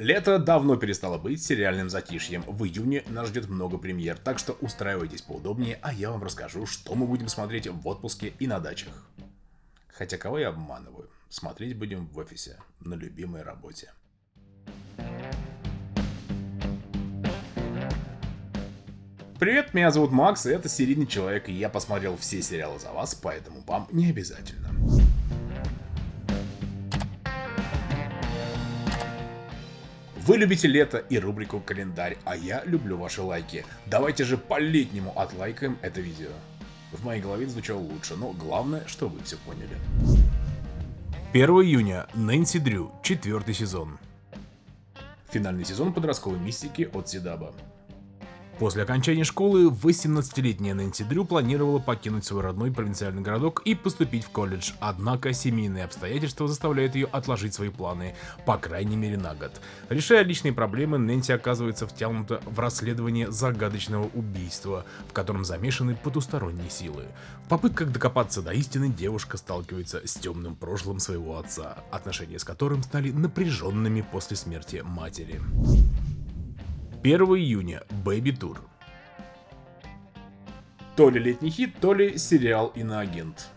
Лето давно перестало быть сериальным затишьем. В июне нас ждет много премьер, так что устраивайтесь поудобнее, а я вам расскажу, что мы будем смотреть в отпуске и на дачах. Хотя кого я обманываю? Смотреть будем в офисе, на любимой работе. Привет, меня зовут Макс, и это серийный человек, и я посмотрел все сериалы за вас, поэтому вам не обязательно. Вы любите лето и рубрику «Календарь», а я люблю ваши лайки. Давайте же по-летнему отлайкаем это видео. В моей голове звучало лучше, но главное, что вы все поняли. 1 июня. Нэнси Дрю. Четвертый сезон. Финальный сезон подростковой мистики от Сидаба. После окончания школы 18-летняя Нэнси Дрю планировала покинуть свой родной провинциальный городок и поступить в колледж, однако семейные обстоятельства заставляют ее отложить свои планы, по крайней мере на год. Решая личные проблемы, Нэнси оказывается втянута в расследование загадочного убийства, в котором замешаны потусторонние силы. В попытках докопаться до истины девушка сталкивается с темным прошлым своего отца, отношения с которым стали напряженными после смерти матери. 1 июня. Baby Tour. То ли летний хит, то ли сериал «Иноагент».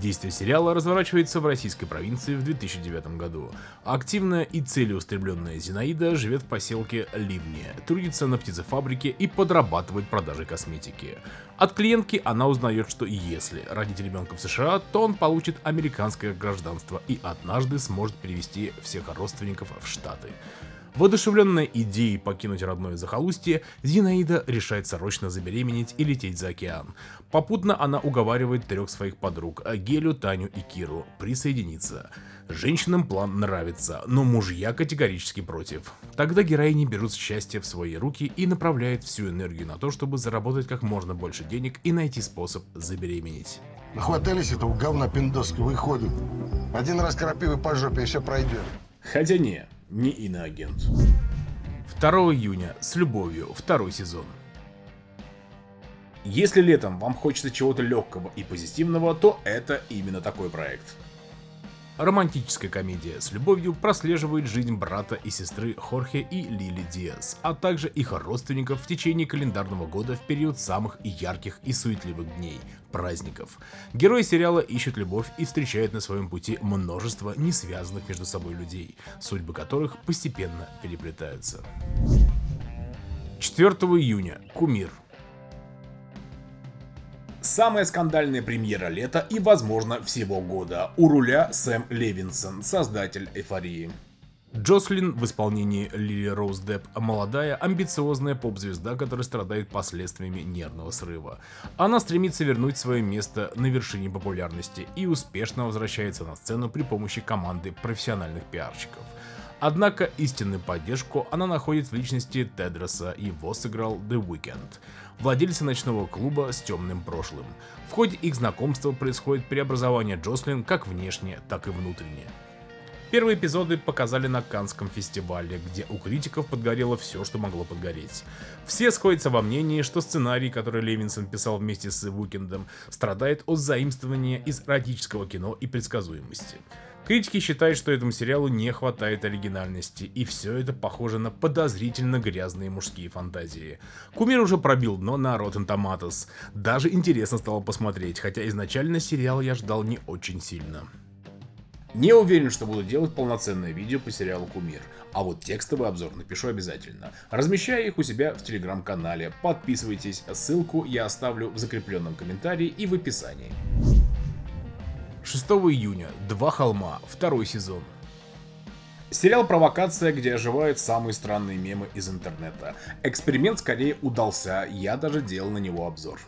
Действие сериала разворачивается в российской провинции в 2009 году. Активная и целеустремленная Зинаида живет в поселке Ливни, трудится на птицефабрике и подрабатывает продажей косметики. От клиентки она узнает, что если родить ребенка в США, то он получит американское гражданство и однажды сможет перевести всех родственников в Штаты. Воодушевленная идеей покинуть родное захолустье, Зинаида решает срочно забеременеть и лететь за океан. Попутно она уговаривает трех своих подруг, Гелю, Таню и Киру, присоединиться. Женщинам план нравится, но мужья категорически против. Тогда героини берут счастье в свои руки и направляют всю энергию на то, чтобы заработать как можно больше денег и найти способ забеременеть. Нахватались этого говна пиндоска, выходит. Один раз крапивы по жопе и все пройдет. Хотя не, не иноагент. 2 июня. С любовью. Второй сезон. Если летом вам хочется чего-то легкого и позитивного, то это именно такой проект. Романтическая комедия с любовью прослеживает жизнь брата и сестры Хорхе и Лили Диас, а также их родственников в течение календарного года в период самых ярких и суетливых дней – праздников. Герои сериала ищут любовь и встречают на своем пути множество несвязанных между собой людей, судьбы которых постепенно переплетаются. 4 июня. Кумир. Самая скандальная премьера лета и, возможно, всего года. У руля Сэм Левинсон, создатель «Эйфории». Джослин в исполнении Лили Роуз Депп – молодая, амбициозная поп-звезда, которая страдает последствиями нервного срыва. Она стремится вернуть свое место на вершине популярности и успешно возвращается на сцену при помощи команды профессиональных пиарщиков. Однако истинную поддержку она находит в личности Тедроса, его сыграл The Weeknd владельца ночного клуба с темным прошлым. В ходе их знакомства происходит преобразование Джослин как внешне, так и внутренне. Первые эпизоды показали на Канском фестивале, где у критиков подгорело все, что могло подгореть. Все сходятся во мнении, что сценарий, который Левинсон писал вместе с Вукендом, страдает от заимствования из эротического кино и предсказуемости. Критики считают, что этому сериалу не хватает оригинальности, и все это похоже на подозрительно грязные мужские фантазии. Кумир уже пробил дно на Rotten Tomatoes. Даже интересно стало посмотреть, хотя изначально сериал я ждал не очень сильно. Не уверен, что буду делать полноценное видео по сериалу Кумир, а вот текстовый обзор напишу обязательно. Размещаю их у себя в телеграм-канале. Подписывайтесь, ссылку я оставлю в закрепленном комментарии и в описании. 6 июня. Два холма. Второй сезон. Сериал «Провокация», где оживают самые странные мемы из интернета. Эксперимент скорее удался, я даже делал на него обзор.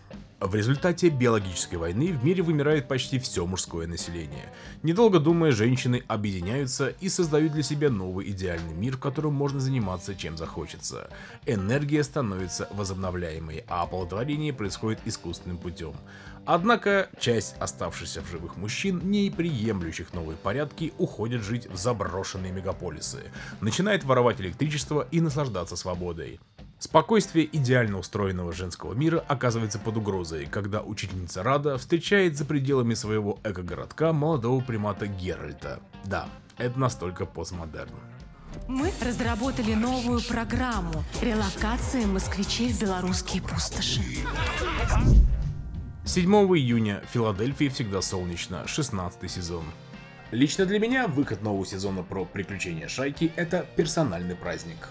В результате биологической войны в мире вымирает почти все мужское население. Недолго думая, женщины объединяются и создают для себя новый идеальный мир, в котором можно заниматься чем захочется. Энергия становится возобновляемой, а оплодотворение происходит искусственным путем. Однако часть оставшихся в живых мужчин, не приемлющих новые порядки, уходит жить в заброшенные мегаполисы, начинает воровать электричество и наслаждаться свободой. Спокойствие идеально устроенного женского мира оказывается под угрозой, когда учительница Рада встречает за пределами своего эко-городка молодого примата Геральта. Да, это настолько постмодерн. Мы разработали новую программу релокации москвичей в белорусские пустоши. 7 июня в Филадельфии всегда солнечно, 16 сезон. Лично для меня выход нового сезона про приключения Шайки – это персональный праздник.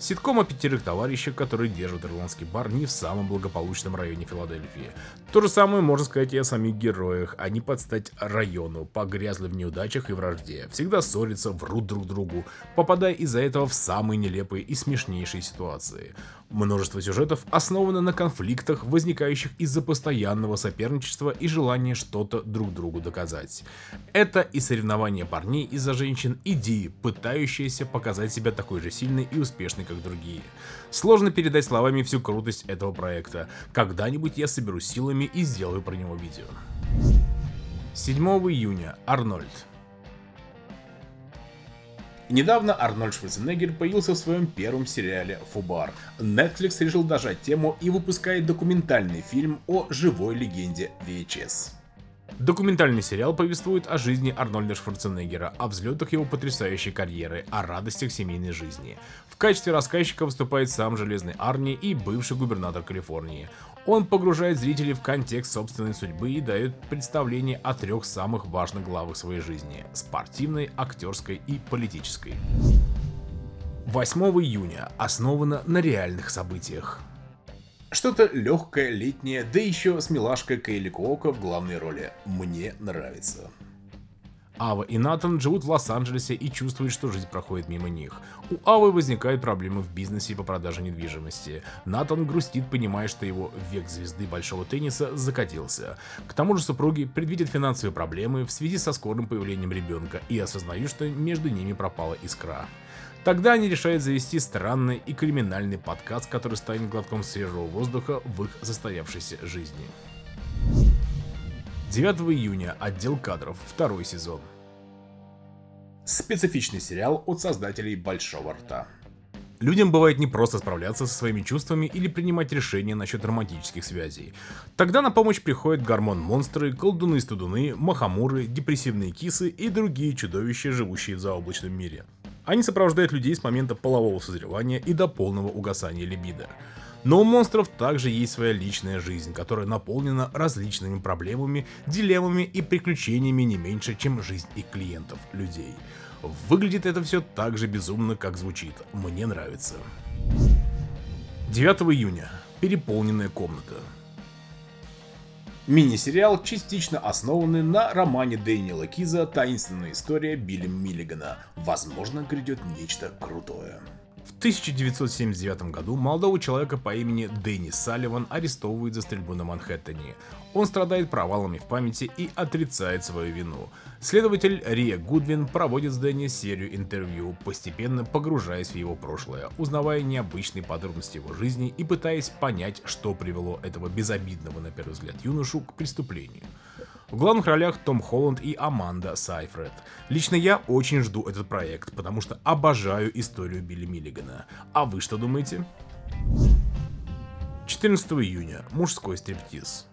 Ситком о пятерых товарищах, которые держат ирландский бар не в самом благополучном районе Филадельфии. То же самое можно сказать и о самих героях. Они под стать району, погрязли в неудачах и вражде, всегда ссорятся, врут друг другу, попадая из-за этого в самые нелепые и смешнейшие ситуации. Множество сюжетов основано на конфликтах, возникающих из-за постоянного соперничества и желания что-то друг другу доказать. Это и соревнования парней из-за женщин, идеи, пытающиеся показать себя такой же сильной и успешной, как другие. Сложно передать словами всю крутость этого проекта. Когда-нибудь я соберу силами и сделаю про него видео. 7 июня. Арнольд. Недавно Арнольд Шварценеггер появился в своем первом сериале «Фубар». Netflix решил дожать тему и выпускает документальный фильм о живой легенде VHS. Документальный сериал повествует о жизни Арнольда Шварценеггера, о взлетах его потрясающей карьеры, о радостях семейной жизни. В качестве рассказчика выступает сам Железный Арни и бывший губернатор Калифорнии. Он погружает зрителей в контекст собственной судьбы и дает представление о трех самых важных главах своей жизни – спортивной, актерской и политической. 8 июня основано на реальных событиях. Что-то легкое, летнее, да еще с милашкой Кейли Куоко в главной роли. Мне нравится. Ава и Натан живут в Лос-Анджелесе и чувствуют, что жизнь проходит мимо них. У Авы возникают проблемы в бизнесе по продаже недвижимости. Натан грустит, понимая, что его век звезды большого тенниса закатился. К тому же супруги предвидят финансовые проблемы в связи со скорым появлением ребенка и осознают, что между ними пропала искра. Тогда они решают завести странный и криминальный подкаст, который станет глотком свежего воздуха в их застоявшейся жизни. 9 июня. Отдел кадров. Второй сезон. Специфичный сериал от создателей Большого Рта. Людям бывает не просто справляться со своими чувствами или принимать решения насчет романтических связей. Тогда на помощь приходят гормон-монстры, колдуны-студуны, махамуры, депрессивные кисы и другие чудовища, живущие в заоблачном мире. Они сопровождают людей с момента полового созревания и до полного угасания либидо. Но у монстров также есть своя личная жизнь, которая наполнена различными проблемами, дилеммами и приключениями не меньше, чем жизнь их клиентов, людей. Выглядит это все так же безумно, как звучит. Мне нравится. 9 июня. Переполненная комната. Мини-сериал, частично основанный на романе Дэниела Киза «Таинственная история Билли Миллигана». Возможно, грядет нечто крутое. В 1979 году молодого человека по имени Дэнни Салливан арестовывают за стрельбу на Манхэттене. Он страдает провалами в памяти и отрицает свою вину. Следователь Рия Гудвин проводит с Дэнни серию интервью, постепенно погружаясь в его прошлое, узнавая необычные подробности его жизни и пытаясь понять, что привело этого безобидного на первый взгляд юношу к преступлению. В главных ролях Том Холланд и Аманда Сайфред. Лично я очень жду этот проект, потому что обожаю историю Билли Миллигана. А вы что думаете? 14 июня. Мужской стриптиз.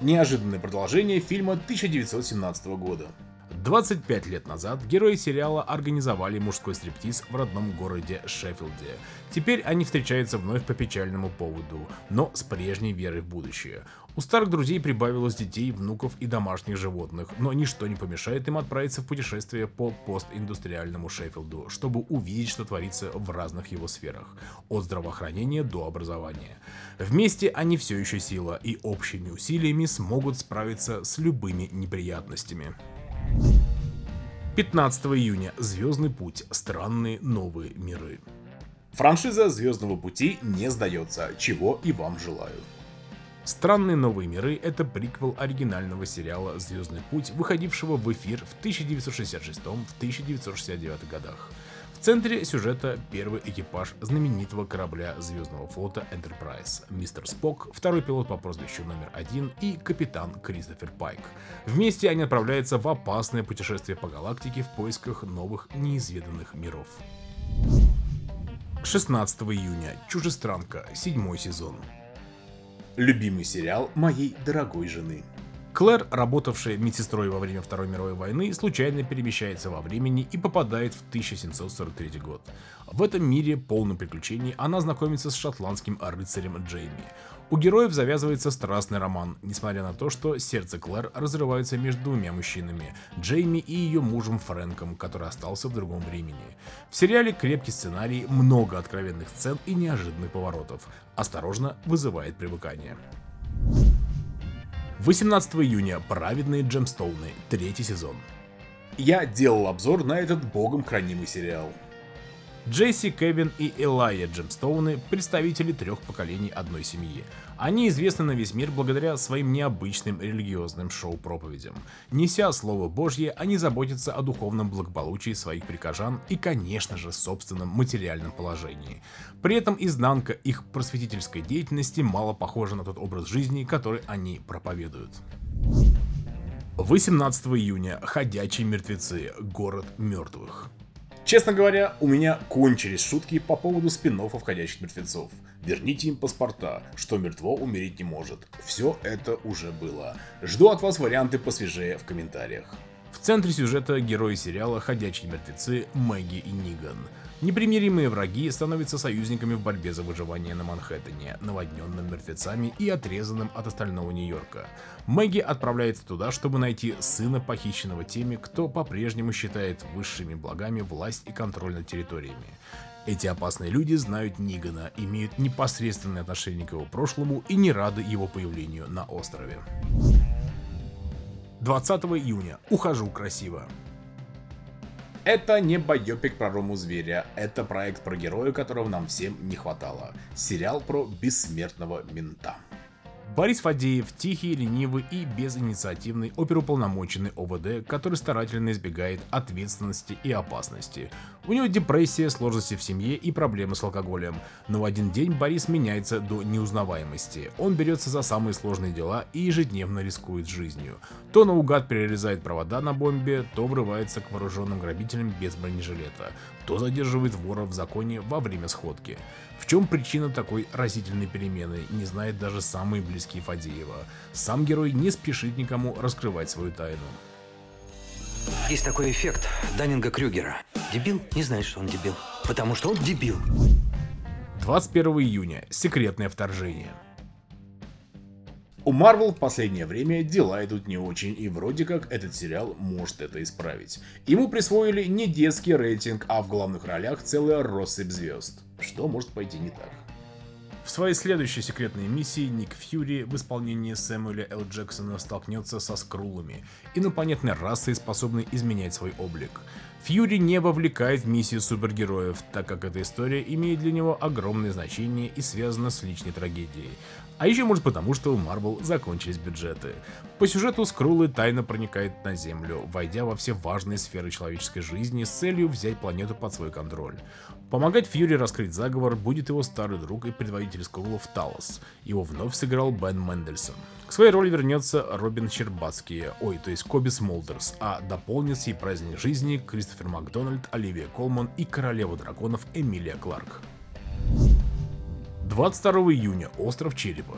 Неожиданное продолжение фильма 1917 года. 25 лет назад герои сериала организовали мужской стриптиз в родном городе Шеффилде. Теперь они встречаются вновь по печальному поводу, но с прежней верой в будущее. У старых друзей прибавилось детей, внуков и домашних животных, но ничто не помешает им отправиться в путешествие по постиндустриальному Шеффилду, чтобы увидеть, что творится в разных его сферах, от здравоохранения до образования. Вместе они все еще сила и общими усилиями смогут справиться с любыми неприятностями. 15 июня. Звездный путь. Странные новые миры. Франшиза Звездного пути не сдается, чего и вам желаю. Странные новые миры — это приквел оригинального сериала «Звездный путь», выходившего в эфир в 1966-1969 годах. В центре сюжета первый экипаж знаменитого корабля Звездного флота Enterprise, мистер Спок, второй пилот по прозвищу номер один и капитан Кристофер Пайк. Вместе они отправляются в опасное путешествие по галактике в поисках новых неизведанных миров. 16 июня. Чужестранка. Седьмой сезон. Любимый сериал моей дорогой жены. Клэр, работавшая медсестрой во время Второй мировой войны, случайно перемещается во времени и попадает в 1743 год. В этом мире, полном приключений, она знакомится с шотландским рыцарем Джейми. У героев завязывается страстный роман, несмотря на то, что сердце Клэр разрывается между двумя мужчинами, Джейми и ее мужем Фрэнком, который остался в другом времени. В сериале крепкий сценарий, много откровенных сцен и неожиданных поворотов. Осторожно, вызывает привыкание. 18 июня. Праведные Джемстоуны. Третий сезон. Я делал обзор на этот богом хранимый сериал. Джесси, Кевин и Элайя Джемстоуны – представители трех поколений одной семьи. Они известны на весь мир благодаря своим необычным религиозным шоу-проповедям. Неся Слово Божье, они заботятся о духовном благополучии своих прихожан и, конечно же, собственном материальном положении. При этом изнанка их просветительской деятельности мало похожа на тот образ жизни, который они проповедуют. 18 июня. Ходячие мертвецы. Город мертвых. Честно говоря, у меня кончились шутки по поводу спин входящих мертвецов. Верните им паспорта, что мертво умереть не может. Все это уже было. Жду от вас варианты посвежее в комментариях. В центре сюжета герои сериала «Ходячие мертвецы» Мэгги и Ниган. Непримиримые враги становятся союзниками в борьбе за выживание на Манхэттене, наводненным мертвецами и отрезанным от остального Нью-Йорка. Мэгги отправляется туда, чтобы найти сына похищенного теми, кто по-прежнему считает высшими благами власть и контроль над территориями. Эти опасные люди знают Нигана, имеют непосредственное отношение к его прошлому и не рады его появлению на острове. 20 июня. Ухожу красиво. Это не байопик про Рому Зверя, это проект про героя, которого нам всем не хватало. Сериал про бессмертного мента. Борис Фадеев – тихий, ленивый и безинициативный оперуполномоченный ОВД, который старательно избегает ответственности и опасности. У него депрессия, сложности в семье и проблемы с алкоголем. Но в один день Борис меняется до неузнаваемости. Он берется за самые сложные дела и ежедневно рискует жизнью. То наугад перерезает провода на бомбе, то врывается к вооруженным грабителям без бронежилета, то задерживает вора в законе во время сходки. В чем причина такой разительной перемены, не знает даже самый близкий Фадеева. Сам герой не спешит никому раскрывать свою тайну. Есть такой эффект Даннинга Крюгера. Дебил не знает, что он дебил, потому что он дебил. 21 июня. Секретное вторжение. У Marvel в последнее время дела идут не очень, и вроде как этот сериал может это исправить. Ему присвоили не детский рейтинг, а в главных ролях целая россыпь звезд. Что может пойти не так? В своей следующей секретной миссии Ник Фьюри в исполнении Сэмюэля Л. Джексона столкнется со скрулами, инопланетной расой, способной изменять свой облик. Фьюри не вовлекает в миссию супергероев, так как эта история имеет для него огромное значение и связана с личной трагедией. А еще может потому, что у Marvel закончились бюджеты. По сюжету Скрулы тайно проникает на Землю, войдя во все важные сферы человеческой жизни с целью взять планету под свой контроль. Помогать Фьюри раскрыть заговор будет его старый друг и предводитель Скрулов Талос. Его вновь сыграл Бен Мендельсон. К своей роли вернется Робин Щербацкий, ой, то есть Коби Смолдерс, а дополнит сей праздник жизни Кристофер Макдональд, Оливия Колман и королева драконов Эмилия Кларк. 22 июня. Остров Черепа.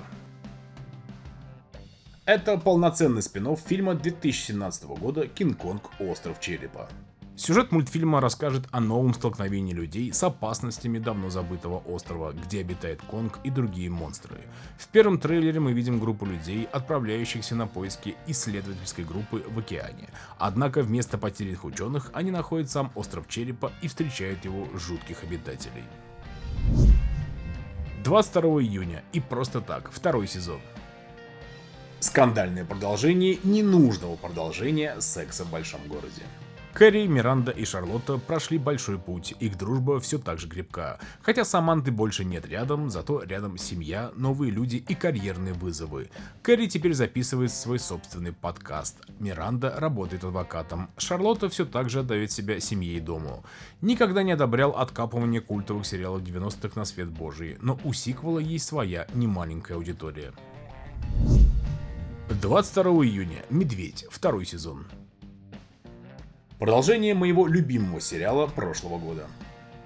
Это полноценный спин фильма 2017 года «Кинг-Конг. Остров Черепа». Сюжет мультфильма расскажет о новом столкновении людей с опасностями давно забытого острова, где обитает Конг и другие монстры. В первом трейлере мы видим группу людей, отправляющихся на поиски исследовательской группы в океане. Однако вместо потерянных ученых они находят сам остров Черепа и встречают его жутких обитателей. 22 июня и просто так, второй сезон. Скандальное продолжение ненужного продолжения секса в большом городе. Кэрри, Миранда и Шарлотта прошли большой путь, их дружба все так же крепка. Хотя Саманты больше нет рядом, зато рядом семья, новые люди и карьерные вызовы. Кэрри теперь записывает свой собственный подкаст. Миранда работает адвокатом. Шарлотта все так же отдает себя семье и дому. Никогда не одобрял откапывание культовых сериалов 90-х на свет божий, но у сиквела есть своя немаленькая аудитория. 22 июня. Медведь. Второй сезон. Продолжение моего любимого сериала прошлого года.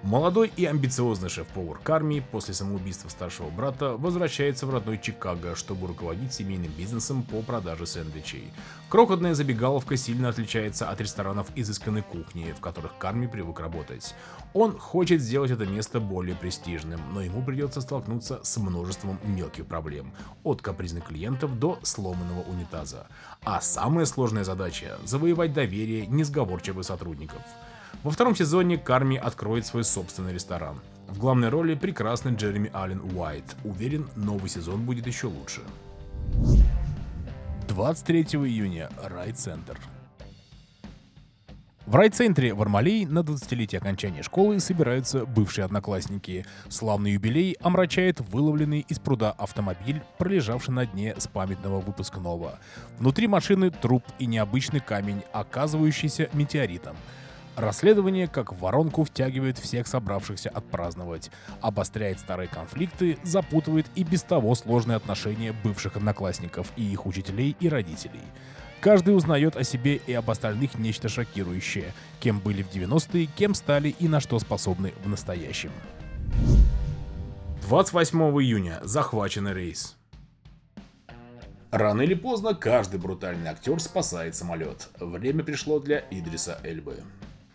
Молодой и амбициозный шеф-повар Карми после самоубийства старшего брата возвращается в родной Чикаго, чтобы руководить семейным бизнесом по продаже сэндвичей. Крохотная забегаловка сильно отличается от ресторанов изысканной кухни, в которых Карми привык работать. Он хочет сделать это место более престижным, но ему придется столкнуться с множеством мелких проблем, от капризных клиентов до сломанного унитаза. А самая сложная задача – завоевать доверие несговорчивых сотрудников – во втором сезоне Карми откроет свой собственный ресторан. В главной роли прекрасный Джереми Аллен Уайт. Уверен, новый сезон будет еще лучше. 23 июня. Райцентр. В райцентре в Армалей на 20-летие окончания школы собираются бывшие одноклассники. Славный юбилей омрачает выловленный из пруда автомобиль, пролежавший на дне с памятного выпускного. Внутри машины труп и необычный камень, оказывающийся метеоритом – Расследование как воронку втягивает всех собравшихся отпраздновать, обостряет старые конфликты, запутывает и без того сложные отношения бывших одноклассников и их учителей и родителей. Каждый узнает о себе и об остальных нечто шокирующее, кем были в 90-е, кем стали и на что способны в настоящем. 28 июня. Захваченный рейс. Рано или поздно каждый брутальный актер спасает самолет. Время пришло для Идриса Эльбы.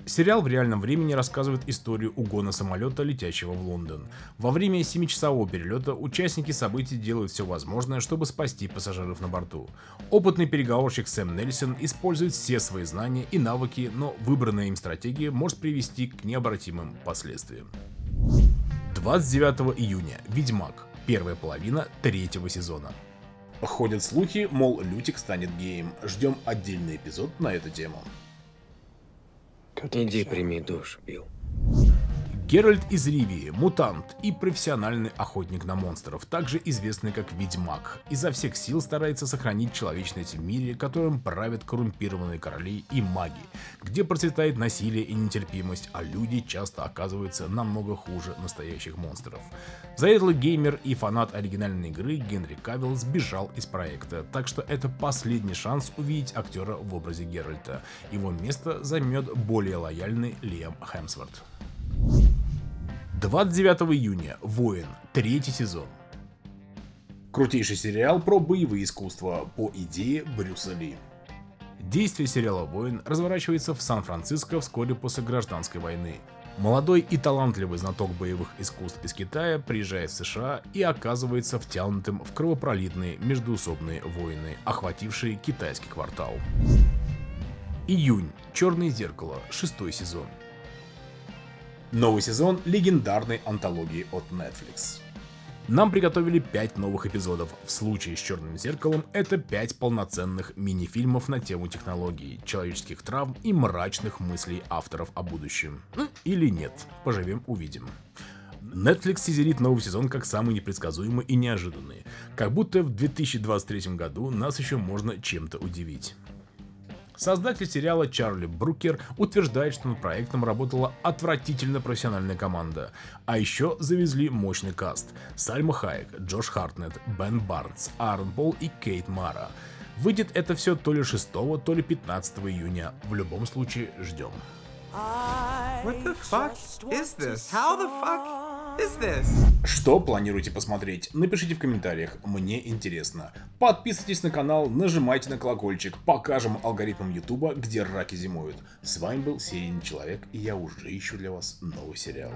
Сериал в реальном времени рассказывает историю угона самолета, летящего в Лондон. Во время 7-часового перелета участники событий делают все возможное, чтобы спасти пассажиров на борту. Опытный переговорщик Сэм Нельсон использует все свои знания и навыки, но выбранная им стратегия может привести к необратимым последствиям. 29 июня. Ведьмак. Первая половина третьего сезона. Ходят слухи, мол, Лютик станет геем. Ждем отдельный эпизод на эту тему. Иди прими душ, Билл. Геральт из Ривии, мутант и профессиональный охотник на монстров, также известный как Ведьмак, изо всех сил старается сохранить человечность в мире, которым правят коррумпированные короли и маги, где процветает насилие и нетерпимость, а люди часто оказываются намного хуже настоящих монстров. Заедлый геймер и фанат оригинальной игры Генри Кавилл сбежал из проекта, так что это последний шанс увидеть актера в образе Геральта. Его место займет более лояльный Лиам Хемсворт. 29 июня. Воин. Третий сезон. Крутейший сериал про боевые искусства по идее Брюса Ли. Действие сериала «Воин» разворачивается в Сан-Франциско вскоре после гражданской войны. Молодой и талантливый знаток боевых искусств из Китая приезжает в США и оказывается втянутым в кровопролитные междуусобные войны, охватившие китайский квартал. Июнь. Черное зеркало. Шестой сезон. Новый сезон легендарной антологии от Netflix. Нам приготовили 5 новых эпизодов. В случае с Черным зеркалом это 5 полноценных мини-фильмов на тему технологий, человеческих травм и мрачных мыслей авторов о будущем. Ну, или нет, поживем увидим. Netflix тизерит новый сезон как самый непредсказуемый и неожиданный. Как будто в 2023 году нас еще можно чем-то удивить. Создатель сериала Чарли Брукер утверждает, что над проектом работала отвратительно профессиональная команда. А еще завезли мощный каст. Сальма Хайек, Джош Хартнет, Бен Барнс, Аарон Пол и Кейт Мара. Выйдет это все то ли 6, то ли 15 июня. В любом случае, ждем. What the fuck is this? How the fuck что планируете посмотреть? Напишите в комментариях, мне интересно. Подписывайтесь на канал, нажимайте на колокольчик, покажем алгоритмам ютуба, где раки зимуют. С вами был Серийный Человек, и я уже ищу для вас новый сериал.